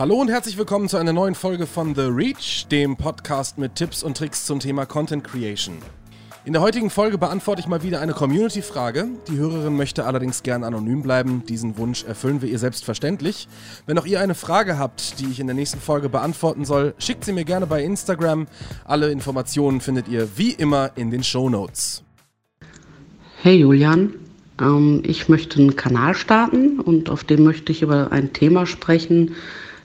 Hallo und herzlich willkommen zu einer neuen Folge von The Reach, dem Podcast mit Tipps und Tricks zum Thema Content Creation. In der heutigen Folge beantworte ich mal wieder eine Community-Frage. Die Hörerin möchte allerdings gern anonym bleiben. Diesen Wunsch erfüllen wir ihr selbstverständlich. Wenn auch ihr eine Frage habt, die ich in der nächsten Folge beantworten soll, schickt sie mir gerne bei Instagram. Alle Informationen findet ihr wie immer in den Show Notes. Hey Julian, ähm, ich möchte einen Kanal starten und auf dem möchte ich über ein Thema sprechen,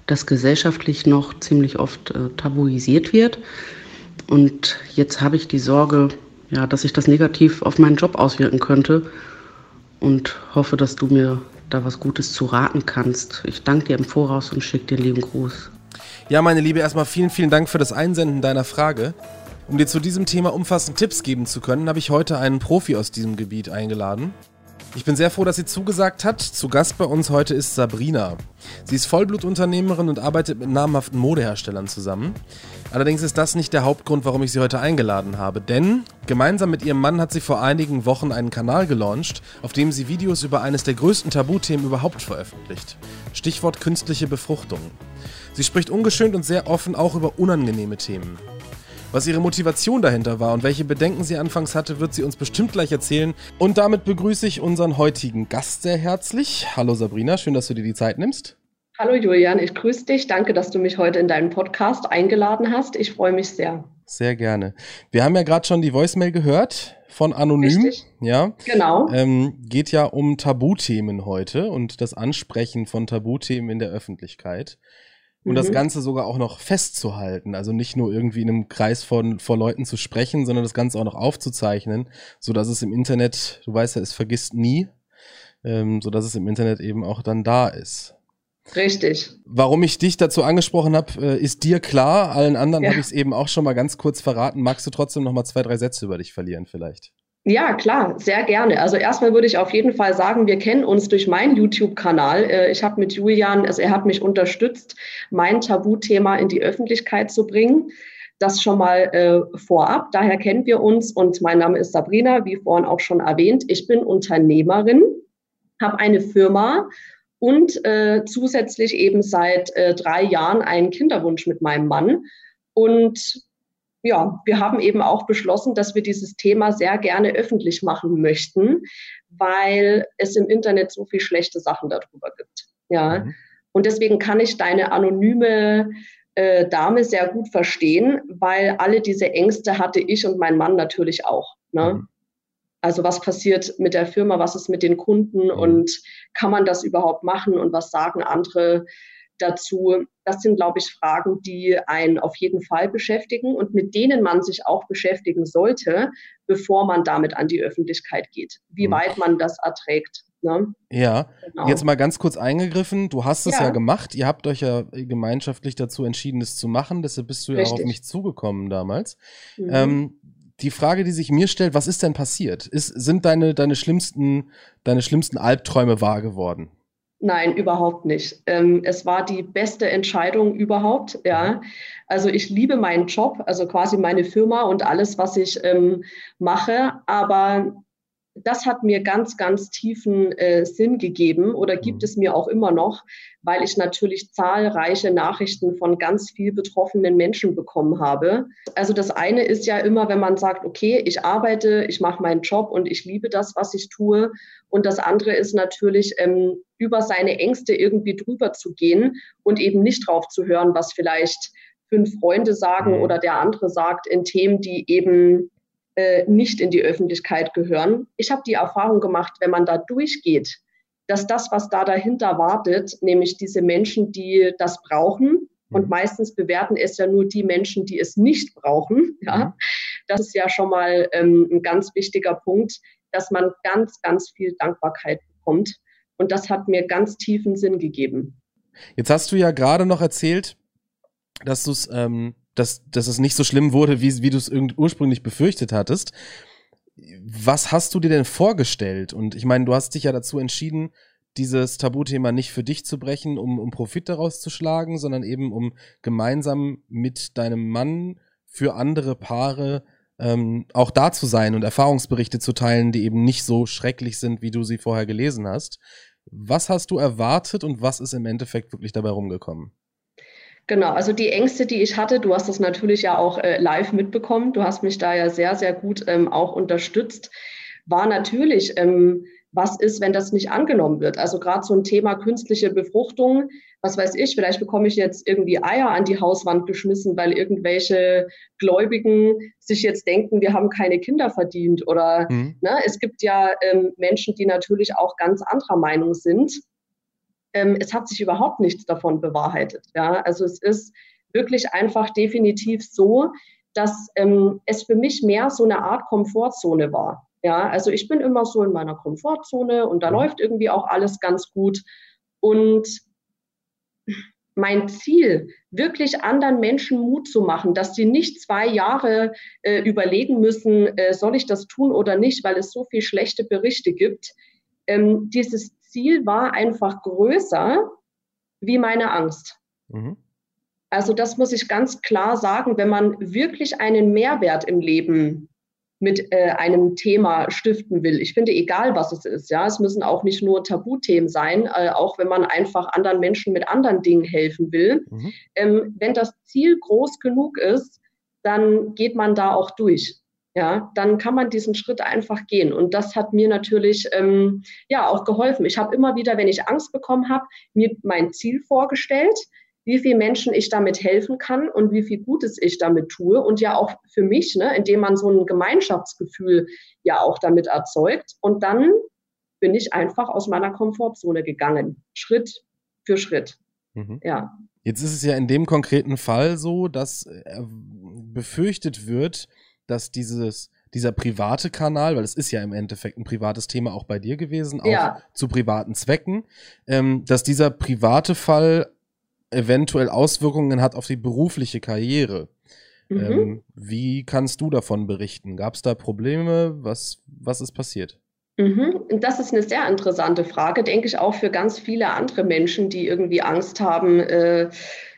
das gesellschaftlich noch ziemlich oft äh, tabuisiert wird. Und jetzt habe ich die Sorge, ja, dass sich das negativ auf meinen Job auswirken könnte und hoffe, dass du mir da was Gutes zu raten kannst. Ich danke dir im Voraus und schicke dir lieben Gruß. Ja, meine Liebe, erstmal vielen, vielen Dank für das Einsenden deiner Frage. Um dir zu diesem Thema umfassend Tipps geben zu können, habe ich heute einen Profi aus diesem Gebiet eingeladen. Ich bin sehr froh, dass sie zugesagt hat. Zu Gast bei uns heute ist Sabrina. Sie ist Vollblutunternehmerin und arbeitet mit namhaften Modeherstellern zusammen. Allerdings ist das nicht der Hauptgrund, warum ich sie heute eingeladen habe, denn gemeinsam mit ihrem Mann hat sie vor einigen Wochen einen Kanal gelauncht, auf dem sie Videos über eines der größten Tabuthemen überhaupt veröffentlicht. Stichwort künstliche Befruchtung. Sie spricht ungeschönt und sehr offen auch über unangenehme Themen. Was ihre Motivation dahinter war und welche Bedenken sie anfangs hatte, wird sie uns bestimmt gleich erzählen. Und damit begrüße ich unseren heutigen Gast sehr herzlich. Hallo Sabrina, schön, dass du dir die Zeit nimmst. Hallo Julian, ich grüße dich. Danke, dass du mich heute in deinen Podcast eingeladen hast. Ich freue mich sehr. Sehr gerne. Wir haben ja gerade schon die Voicemail gehört von Anonym. Richtig. Ja. Genau. Ähm, geht ja um Tabuthemen heute und das Ansprechen von Tabuthemen in der Öffentlichkeit und mhm. das Ganze sogar auch noch festzuhalten. Also nicht nur irgendwie in einem Kreis von vor Leuten zu sprechen, sondern das Ganze auch noch aufzuzeichnen, so dass es im Internet, du weißt ja, es vergisst nie, ähm, so dass es im Internet eben auch dann da ist. Richtig. Warum ich dich dazu angesprochen habe, äh, ist dir klar. Allen anderen ja. habe ich es eben auch schon mal ganz kurz verraten. Magst du trotzdem noch mal zwei, drei Sätze über dich verlieren vielleicht? Ja, klar, sehr gerne. Also erstmal würde ich auf jeden Fall sagen, wir kennen uns durch meinen YouTube-Kanal. Äh, ich habe mit Julian, also er hat mich unterstützt, mein Tabuthema in die Öffentlichkeit zu bringen. Das schon mal äh, vorab. Daher kennen wir uns und mein Name ist Sabrina, wie vorhin auch schon erwähnt. Ich bin Unternehmerin, habe eine Firma und äh, zusätzlich eben seit äh, drei Jahren einen Kinderwunsch mit meinem Mann. Und ja, wir haben eben auch beschlossen, dass wir dieses Thema sehr gerne öffentlich machen möchten, weil es im Internet so viel schlechte Sachen darüber gibt. Ja. Mhm. Und deswegen kann ich deine anonyme äh, Dame sehr gut verstehen, weil alle diese Ängste hatte ich und mein Mann natürlich auch. Ne? Mhm. Also was passiert mit der Firma, was ist mit den Kunden mhm. und kann man das überhaupt machen und was sagen andere dazu. Das sind, glaube ich, Fragen, die einen auf jeden Fall beschäftigen und mit denen man sich auch beschäftigen sollte, bevor man damit an die Öffentlichkeit geht. Wie mhm. weit man das erträgt. Ne? Ja, genau. jetzt mal ganz kurz eingegriffen. Du hast es ja. ja. gemacht. Ihr habt euch ja gemeinschaftlich dazu entschieden, das zu machen. Deshalb bist du ja Richtig. auf mich zugekommen damals. Mhm. Ähm, die Frage, die sich mir stellt, was ist denn passiert? Ist, sind deine, deine, schlimmsten, deine schlimmsten Albträume wahr geworden? Nein, überhaupt nicht. Ähm, es war die beste Entscheidung überhaupt. Ja, also ich liebe meinen Job, also quasi meine Firma und alles, was ich ähm, mache. Aber das hat mir ganz, ganz tiefen äh, Sinn gegeben oder gibt mhm. es mir auch immer noch, weil ich natürlich zahlreiche Nachrichten von ganz viel betroffenen Menschen bekommen habe. Also das eine ist ja immer, wenn man sagt, okay, ich arbeite, ich mache meinen Job und ich liebe das, was ich tue. Und das andere ist natürlich, ähm, über seine Ängste irgendwie drüber zu gehen und eben nicht drauf zu hören, was vielleicht fünf Freunde sagen mhm. oder der andere sagt in Themen, die eben äh, nicht in die Öffentlichkeit gehören. Ich habe die Erfahrung gemacht, wenn man da durchgeht, dass das, was da dahinter wartet, nämlich diese Menschen, die das brauchen, und mhm. meistens bewerten es ja nur die Menschen, die es nicht brauchen. Ja, mhm. das ist ja schon mal ähm, ein ganz wichtiger Punkt, dass man ganz, ganz viel Dankbarkeit bekommt. Und das hat mir ganz tiefen Sinn gegeben. Jetzt hast du ja gerade noch erzählt, dass du es ähm, dass, dass es nicht so schlimm wurde, wie, wie du es ursprünglich befürchtet hattest. Was hast du dir denn vorgestellt? Und ich meine, du hast dich ja dazu entschieden, dieses Tabuthema nicht für dich zu brechen, um, um Profit daraus zu schlagen, sondern eben um gemeinsam mit deinem Mann für andere Paare ähm, auch da zu sein und Erfahrungsberichte zu teilen, die eben nicht so schrecklich sind, wie du sie vorher gelesen hast. Was hast du erwartet und was ist im Endeffekt wirklich dabei rumgekommen? Genau, also die Ängste, die ich hatte, du hast das natürlich ja auch äh, live mitbekommen, du hast mich da ja sehr, sehr gut ähm, auch unterstützt, war natürlich, ähm, was ist, wenn das nicht angenommen wird? Also gerade so ein Thema künstliche Befruchtung, was weiß ich, vielleicht bekomme ich jetzt irgendwie Eier an die Hauswand geschmissen, weil irgendwelche Gläubigen sich jetzt denken, wir haben keine Kinder verdient. Oder mhm. ne, es gibt ja ähm, Menschen, die natürlich auch ganz anderer Meinung sind. Ähm, es hat sich überhaupt nichts davon bewahrheitet. Ja? Also es ist wirklich einfach definitiv so, dass ähm, es für mich mehr so eine Art Komfortzone war. Ja, also ich bin immer so in meiner Komfortzone und da mhm. läuft irgendwie auch alles ganz gut. Und mein Ziel, wirklich anderen Menschen Mut zu machen, dass sie nicht zwei Jahre äh, überlegen müssen, äh, soll ich das tun oder nicht, weil es so viele schlechte Berichte gibt. Ähm, dieses Ziel war einfach größer wie meine Angst. Mhm. Also das muss ich ganz klar sagen, wenn man wirklich einen Mehrwert im Leben mit äh, einem Thema stiften will. Ich finde, egal was es ist, ja, es müssen auch nicht nur Tabuthemen sein, äh, auch wenn man einfach anderen Menschen mit anderen Dingen helfen will. Mhm. Ähm, wenn das Ziel groß genug ist, dann geht man da auch durch. Ja, dann kann man diesen Schritt einfach gehen. Und das hat mir natürlich ähm, ja auch geholfen. Ich habe immer wieder, wenn ich Angst bekommen habe, mir mein Ziel vorgestellt wie viel Menschen ich damit helfen kann und wie viel Gutes ich damit tue und ja auch für mich, ne, indem man so ein Gemeinschaftsgefühl ja auch damit erzeugt. Und dann bin ich einfach aus meiner Komfortzone gegangen, Schritt für Schritt. Mhm. Ja. Jetzt ist es ja in dem konkreten Fall so, dass äh, befürchtet wird, dass dieses dieser private Kanal, weil es ist ja im Endeffekt ein privates Thema auch bei dir gewesen, auch ja. zu privaten Zwecken, ähm, dass dieser private Fall eventuell Auswirkungen hat auf die berufliche Karriere. Mhm. Ähm, wie kannst du davon berichten? Gab es da Probleme? Was, was ist passiert? Mhm. Das ist eine sehr interessante Frage, denke ich auch für ganz viele andere Menschen, die irgendwie Angst haben, äh,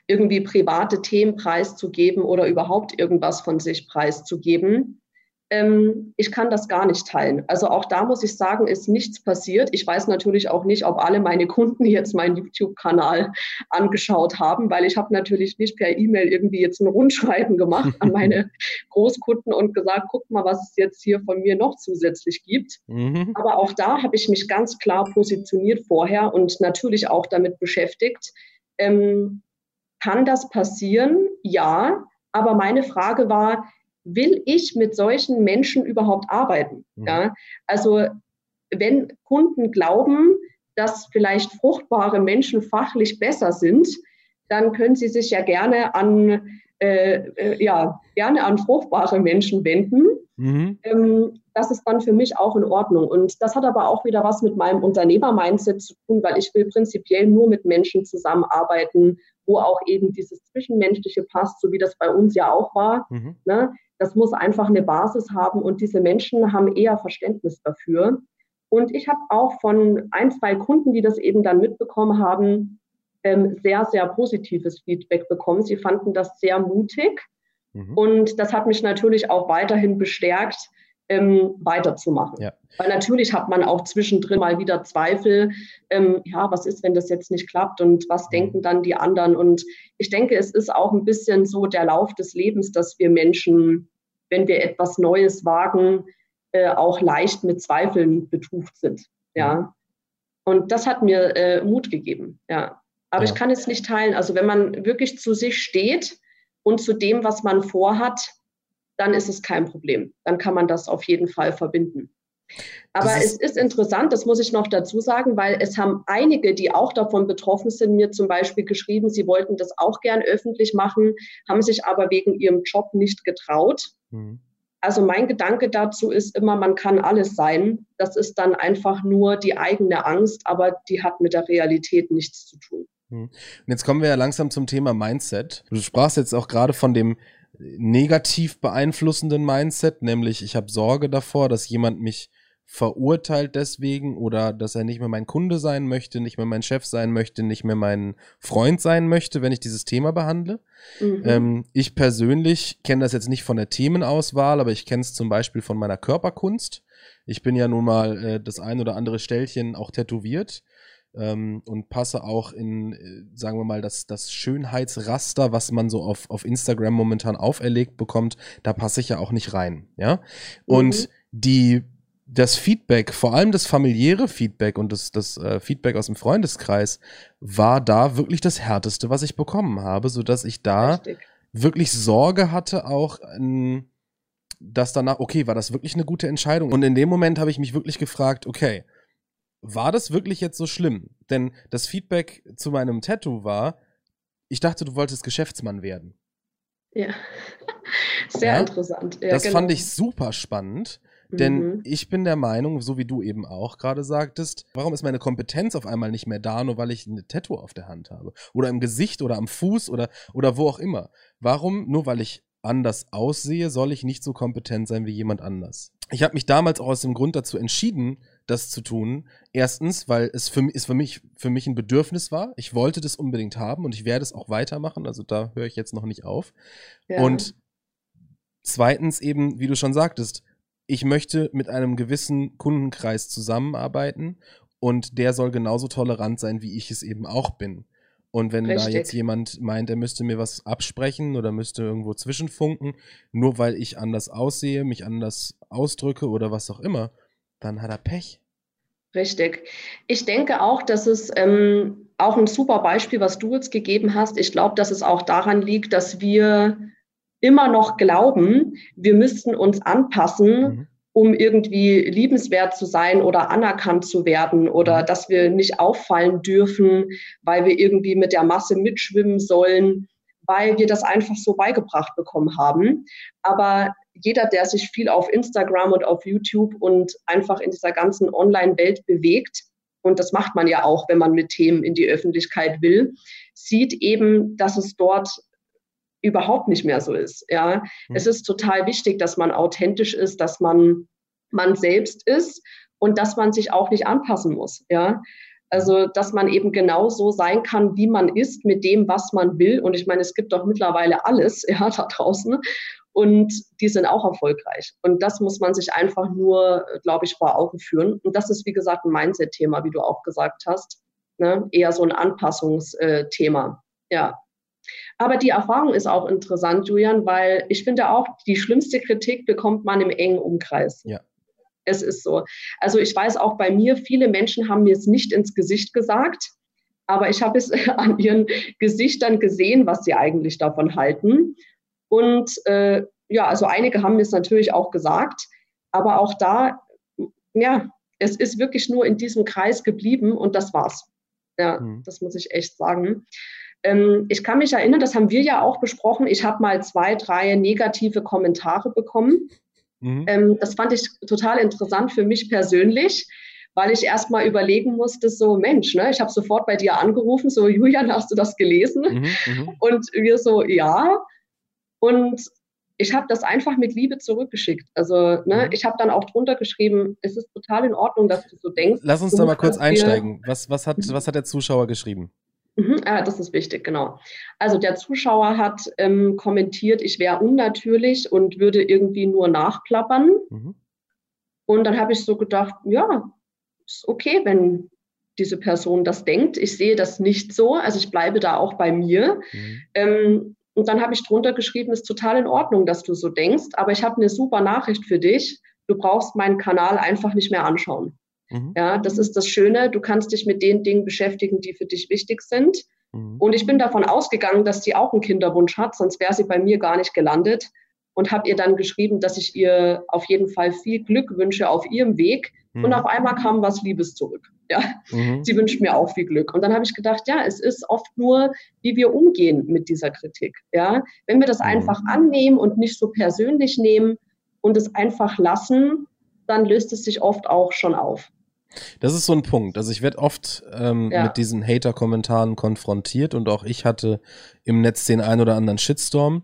irgendwie private Themen preiszugeben oder überhaupt irgendwas von sich preiszugeben. Ähm, ich kann das gar nicht teilen. Also auch da muss ich sagen, ist nichts passiert. Ich weiß natürlich auch nicht, ob alle meine Kunden jetzt meinen YouTube-Kanal angeschaut haben, weil ich habe natürlich nicht per E-Mail irgendwie jetzt ein Rundschreiben gemacht an meine Großkunden und gesagt, guck mal, was es jetzt hier von mir noch zusätzlich gibt. Mhm. Aber auch da habe ich mich ganz klar positioniert vorher und natürlich auch damit beschäftigt. Ähm, kann das passieren? Ja. Aber meine Frage war, will ich mit solchen Menschen überhaupt arbeiten? Mhm. Ja? Also wenn Kunden glauben, dass vielleicht fruchtbare Menschen fachlich besser sind, dann können sie sich ja gerne an, äh, äh, ja, gerne an fruchtbare Menschen wenden. Mhm. Ähm, das ist dann für mich auch in Ordnung. Und das hat aber auch wieder was mit meinem Unternehmer-Mindset zu tun, weil ich will prinzipiell nur mit Menschen zusammenarbeiten, wo auch eben dieses Zwischenmenschliche passt, so wie das bei uns ja auch war. Mhm. Ne? Das muss einfach eine Basis haben und diese Menschen haben eher Verständnis dafür. Und ich habe auch von ein, zwei Kunden, die das eben dann mitbekommen haben, ähm, sehr, sehr positives Feedback bekommen. Sie fanden das sehr mutig. Mhm. Und das hat mich natürlich auch weiterhin bestärkt, ähm, weiterzumachen. Ja. Weil natürlich hat man auch zwischendrin mal wieder Zweifel, ähm, ja, was ist, wenn das jetzt nicht klappt und was mhm. denken dann die anderen? Und ich denke, es ist auch ein bisschen so der Lauf des Lebens, dass wir Menschen, wenn wir etwas Neues wagen, äh, auch leicht mit Zweifeln betucht sind. Ja. Mhm. Und das hat mir äh, Mut gegeben, ja. Aber ja. ich kann es nicht teilen. Also wenn man wirklich zu sich steht und zu dem, was man vorhat, dann ist es kein Problem. Dann kann man das auf jeden Fall verbinden. Aber ist es ist interessant, das muss ich noch dazu sagen, weil es haben einige, die auch davon betroffen sind, mir zum Beispiel geschrieben, sie wollten das auch gern öffentlich machen, haben sich aber wegen ihrem Job nicht getraut. Mhm. Also mein Gedanke dazu ist immer, man kann alles sein. Das ist dann einfach nur die eigene Angst, aber die hat mit der Realität nichts zu tun. Mhm. Und jetzt kommen wir ja langsam zum Thema Mindset. Du sprachst jetzt auch gerade von dem negativ beeinflussenden Mindset, nämlich ich habe Sorge davor, dass jemand mich verurteilt deswegen oder dass er nicht mehr mein Kunde sein möchte, nicht mehr mein Chef sein möchte, nicht mehr mein Freund sein möchte, wenn ich dieses Thema behandle. Mhm. Ähm, ich persönlich kenne das jetzt nicht von der Themenauswahl, aber ich kenne es zum Beispiel von meiner Körperkunst. Ich bin ja nun mal äh, das ein oder andere Stellchen auch tätowiert. Ähm, und passe auch in, äh, sagen wir mal, das, das Schönheitsraster, was man so auf, auf Instagram momentan auferlegt bekommt, da passe ich ja auch nicht rein. Ja. Und mhm. die das Feedback, vor allem das familiäre Feedback und das, das äh, Feedback aus dem Freundeskreis, war da wirklich das härteste, was ich bekommen habe, sodass ich da Richtig. wirklich Sorge hatte, auch in, dass danach, okay, war das wirklich eine gute Entscheidung? Und in dem Moment habe ich mich wirklich gefragt, okay, war das wirklich jetzt so schlimm? Denn das Feedback zu meinem Tattoo war, ich dachte, du wolltest Geschäftsmann werden. Ja, sehr ja? interessant. Ja, das genau. fand ich super spannend. Denn mhm. ich bin der Meinung, so wie du eben auch gerade sagtest, warum ist meine Kompetenz auf einmal nicht mehr da, nur weil ich eine Tattoo auf der Hand habe? Oder im Gesicht oder am Fuß oder, oder wo auch immer. Warum, nur weil ich anders aussehe, soll ich nicht so kompetent sein wie jemand anders? Ich habe mich damals auch aus dem Grund dazu entschieden, das zu tun. Erstens, weil es für, ist für, mich, für mich ein Bedürfnis war. Ich wollte das unbedingt haben und ich werde es auch weitermachen. Also da höre ich jetzt noch nicht auf. Ja. Und zweitens eben, wie du schon sagtest, ich möchte mit einem gewissen Kundenkreis zusammenarbeiten und der soll genauso tolerant sein, wie ich es eben auch bin. Und wenn Richtig. da jetzt jemand meint, er müsste mir was absprechen oder müsste irgendwo zwischenfunken, nur weil ich anders aussehe, mich anders ausdrücke oder was auch immer, dann hat er Pech. Richtig. Ich denke auch, dass es ähm, auch ein super Beispiel, was du jetzt gegeben hast. Ich glaube, dass es auch daran liegt, dass wir immer noch glauben, wir müssten uns anpassen, mhm. Um irgendwie liebenswert zu sein oder anerkannt zu werden oder mhm. dass wir nicht auffallen dürfen, weil wir irgendwie mit der Masse mitschwimmen sollen, weil wir das einfach so beigebracht bekommen haben. Aber jeder, der sich viel auf Instagram und auf YouTube und einfach in dieser ganzen Online-Welt bewegt, und das macht man ja auch, wenn man mit Themen in die Öffentlichkeit will, sieht eben, dass es dort überhaupt nicht mehr so ist. Ja, mhm. es ist total wichtig, dass man authentisch ist, dass man man selbst ist und dass man sich auch nicht anpassen muss. Ja, also dass man eben genau so sein kann, wie man ist, mit dem, was man will. Und ich meine, es gibt doch mittlerweile alles ja, da draußen und die sind auch erfolgreich. Und das muss man sich einfach nur, glaube ich, vor Augen führen. Und das ist, wie gesagt, ein Mindset-Thema, wie du auch gesagt hast. Ne? Eher so ein Anpassungsthema. Ja, aber die Erfahrung ist auch interessant, Julian, weil ich finde auch, die schlimmste Kritik bekommt man im engen Umkreis. Ja. Es ist so. Also ich weiß auch bei mir, viele Menschen haben mir es nicht ins Gesicht gesagt, aber ich habe es an ihren Gesichtern gesehen, was sie eigentlich davon halten. Und äh, ja, also einige haben mir es natürlich auch gesagt, aber auch da, ja, es ist wirklich nur in diesem Kreis geblieben und das war's. Ja, mhm. das muss ich echt sagen. Ähm, ich kann mich erinnern, das haben wir ja auch besprochen. Ich habe mal zwei, drei negative Kommentare bekommen. Mhm. Ähm, das fand ich total interessant für mich persönlich, weil ich erst mal überlegen musste, so Mensch, ne, ich habe sofort bei dir angerufen, so Julian, hast du das gelesen? Mhm, mhm. und wir so, ja. Und ich habe das einfach mit Liebe zurückgeschickt. Also ne, mhm. ich habe dann auch drunter geschrieben, es ist total in Ordnung, dass du so denkst. Lass uns da mal kurz einsteigen. Was, was, hat, was hat der Zuschauer geschrieben? Mhm, ah, das ist wichtig, genau. Also der Zuschauer hat ähm, kommentiert, ich wäre unnatürlich und würde irgendwie nur nachplappern. Mhm. Und dann habe ich so gedacht, ja, ist okay, wenn diese Person das denkt. Ich sehe das nicht so, also ich bleibe da auch bei mir. Mhm. Ähm, und dann habe ich drunter geschrieben, ist total in Ordnung, dass du so denkst, aber ich habe eine super Nachricht für dich. Du brauchst meinen Kanal einfach nicht mehr anschauen. Mhm. Ja, das ist das Schöne. Du kannst dich mit den Dingen beschäftigen, die für dich wichtig sind. Mhm. Und ich bin davon ausgegangen, dass sie auch einen Kinderwunsch hat, sonst wäre sie bei mir gar nicht gelandet. Und habe ihr dann geschrieben, dass ich ihr auf jeden Fall viel Glück wünsche auf ihrem Weg. Mhm. Und auf einmal kam was Liebes zurück. Ja, mhm. sie wünscht mir auch viel Glück. Und dann habe ich gedacht, ja, es ist oft nur, wie wir umgehen mit dieser Kritik. Ja, wenn wir das mhm. einfach annehmen und nicht so persönlich nehmen und es einfach lassen, dann löst es sich oft auch schon auf. Das ist so ein Punkt. Also ich werde oft ähm, ja. mit diesen Hater-Kommentaren konfrontiert und auch ich hatte im Netz den ein oder anderen Shitstorm.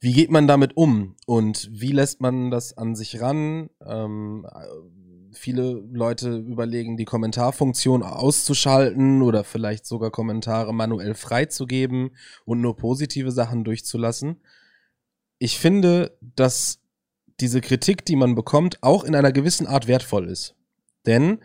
Wie geht man damit um und wie lässt man das an sich ran? Ähm, viele Leute überlegen, die Kommentarfunktion auszuschalten oder vielleicht sogar Kommentare manuell freizugeben und nur positive Sachen durchzulassen. Ich finde, dass diese Kritik, die man bekommt, auch in einer gewissen Art wertvoll ist. Denn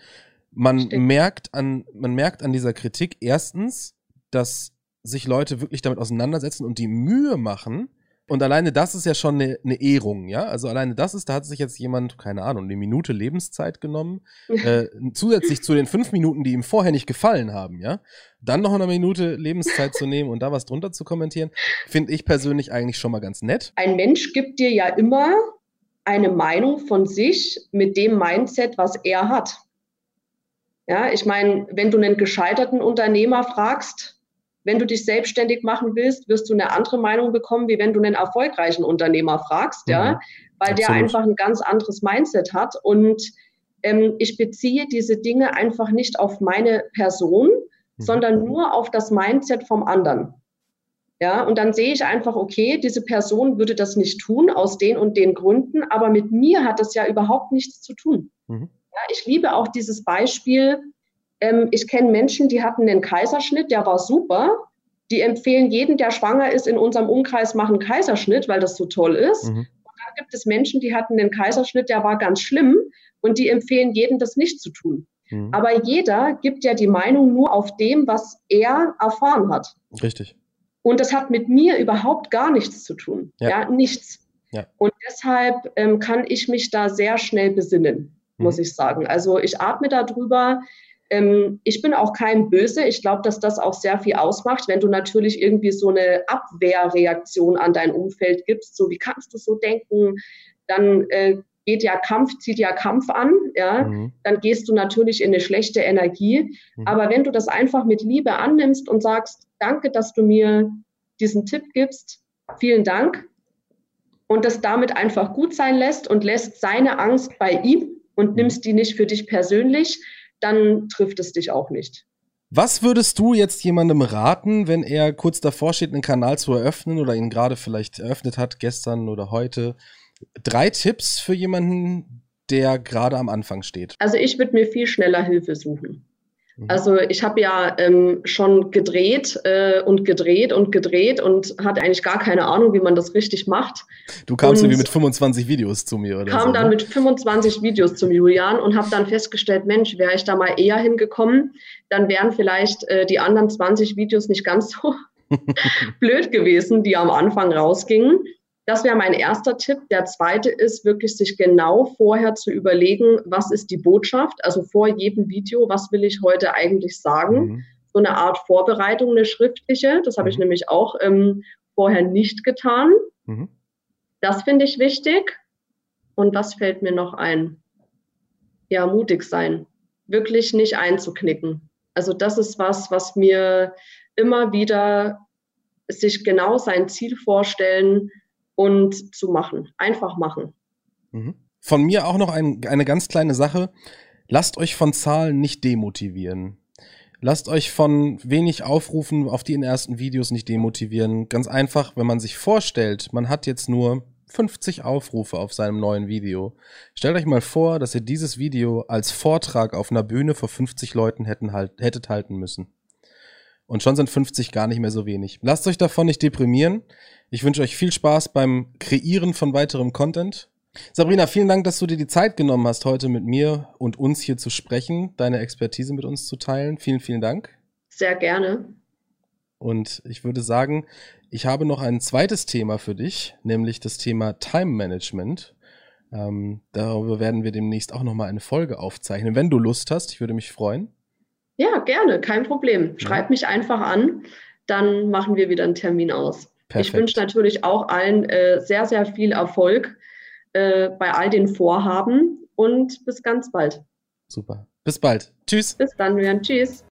Man merkt, an, man merkt an dieser Kritik erstens, dass sich Leute wirklich damit auseinandersetzen und die Mühe machen, und alleine das ist ja schon eine, eine, Ehrung, ja. Also alleine das ist, da hat sich jetzt jemand, keine Ahnung, eine Minute Lebenszeit genommen, äh, zusätzlich zu den fünf Minuten, die ihm vorher nicht gefallen haben, ja. Dann noch eine Minute Lebenszeit zu nehmen und da was drunter zu kommentieren, finde ich persönlich eigentlich schon mal ganz nett. Ein Mensch gibt dir ja immer eine Meinung von sich mit dem Mindset, was er hat. Ja, ich meine, wenn du einen gescheiterten Unternehmer fragst, wenn du dich selbstständig machen willst, wirst du eine andere Meinung bekommen, wie wenn du einen erfolgreichen Unternehmer fragst, mhm. ja, weil Absolut. der einfach ein ganz anderes Mindset hat. Und ähm, ich beziehe diese Dinge einfach nicht auf meine Person, mhm. sondern nur auf das Mindset vom anderen. Ja, und dann sehe ich einfach, okay, diese Person würde das nicht tun aus den und den Gründen, aber mit mir hat das ja überhaupt nichts zu tun. Mhm. Ja, ich liebe auch dieses Beispiel, ähm, ich kenne Menschen, die hatten einen Kaiserschnitt, der war super. Die empfehlen jeden, der schwanger ist, in unserem Umkreis, machen Kaiserschnitt, weil das so toll ist. Mhm. Und dann gibt es Menschen, die hatten einen Kaiserschnitt, der war ganz schlimm und die empfehlen jedem, das nicht zu tun. Mhm. Aber jeder gibt ja die Meinung nur auf dem, was er erfahren hat. Richtig. Und das hat mit mir überhaupt gar nichts zu tun. Ja, ja nichts. Ja. Und deshalb ähm, kann ich mich da sehr schnell besinnen, mhm. muss ich sagen. Also ich atme darüber. Ähm, ich bin auch kein Böse. Ich glaube, dass das auch sehr viel ausmacht, wenn du natürlich irgendwie so eine Abwehrreaktion an dein Umfeld gibst. So, wie kannst du so denken? Dann äh, geht ja Kampf, zieht ja Kampf an, ja, mhm. dann gehst du natürlich in eine schlechte Energie. Mhm. Aber wenn du das einfach mit Liebe annimmst und sagst, danke, dass du mir diesen Tipp gibst, vielen Dank, und das damit einfach gut sein lässt und lässt seine Angst bei ihm und mhm. nimmst die nicht für dich persönlich, dann trifft es dich auch nicht. Was würdest du jetzt jemandem raten, wenn er kurz davor steht, einen Kanal zu eröffnen oder ihn gerade vielleicht eröffnet hat, gestern oder heute? Drei Tipps für jemanden, der gerade am Anfang steht. Also ich würde mir viel schneller Hilfe suchen. Mhm. Also ich habe ja ähm, schon gedreht äh, und gedreht und gedreht und hatte eigentlich gar keine Ahnung, wie man das richtig macht. Du kamst irgendwie mit 25 Videos zu mir, oder? Kam so, dann ne? mit 25 Videos zum Julian und habe dann festgestellt, Mensch, wäre ich da mal eher hingekommen, dann wären vielleicht äh, die anderen 20 Videos nicht ganz so blöd gewesen, die am Anfang rausgingen. Das wäre mein erster Tipp. Der zweite ist wirklich, sich genau vorher zu überlegen, was ist die Botschaft? Also vor jedem Video, was will ich heute eigentlich sagen? Mhm. So eine Art Vorbereitung, eine schriftliche. Das habe ich mhm. nämlich auch ähm, vorher nicht getan. Mhm. Das finde ich wichtig. Und was fällt mir noch ein? Ja, mutig sein. Wirklich nicht einzuknicken. Also das ist was, was mir immer wieder sich genau sein Ziel vorstellen, und zu machen. Einfach machen. Mhm. Von mir auch noch ein, eine ganz kleine Sache. Lasst euch von Zahlen nicht demotivieren. Lasst euch von wenig Aufrufen auf die in ersten Videos nicht demotivieren. Ganz einfach, wenn man sich vorstellt, man hat jetzt nur 50 Aufrufe auf seinem neuen Video. Stellt euch mal vor, dass ihr dieses Video als Vortrag auf einer Bühne vor 50 Leuten hätten halt, hättet halten müssen. Und schon sind 50 gar nicht mehr so wenig. Lasst euch davon nicht deprimieren. Ich wünsche euch viel Spaß beim Kreieren von weiterem Content. Sabrina, vielen Dank, dass du dir die Zeit genommen hast, heute mit mir und uns hier zu sprechen, deine Expertise mit uns zu teilen. Vielen, vielen Dank. Sehr gerne. Und ich würde sagen, ich habe noch ein zweites Thema für dich, nämlich das Thema Time Management. Ähm, darüber werden wir demnächst auch nochmal eine Folge aufzeichnen. Wenn du Lust hast, ich würde mich freuen. Ja, gerne, kein Problem. Schreib ja. mich einfach an, dann machen wir wieder einen Termin aus. Perfekt. Ich wünsche natürlich auch allen äh, sehr, sehr viel Erfolg äh, bei all den Vorhaben und bis ganz bald. Super. Bis bald. Tschüss. Bis dann, Julian. Tschüss.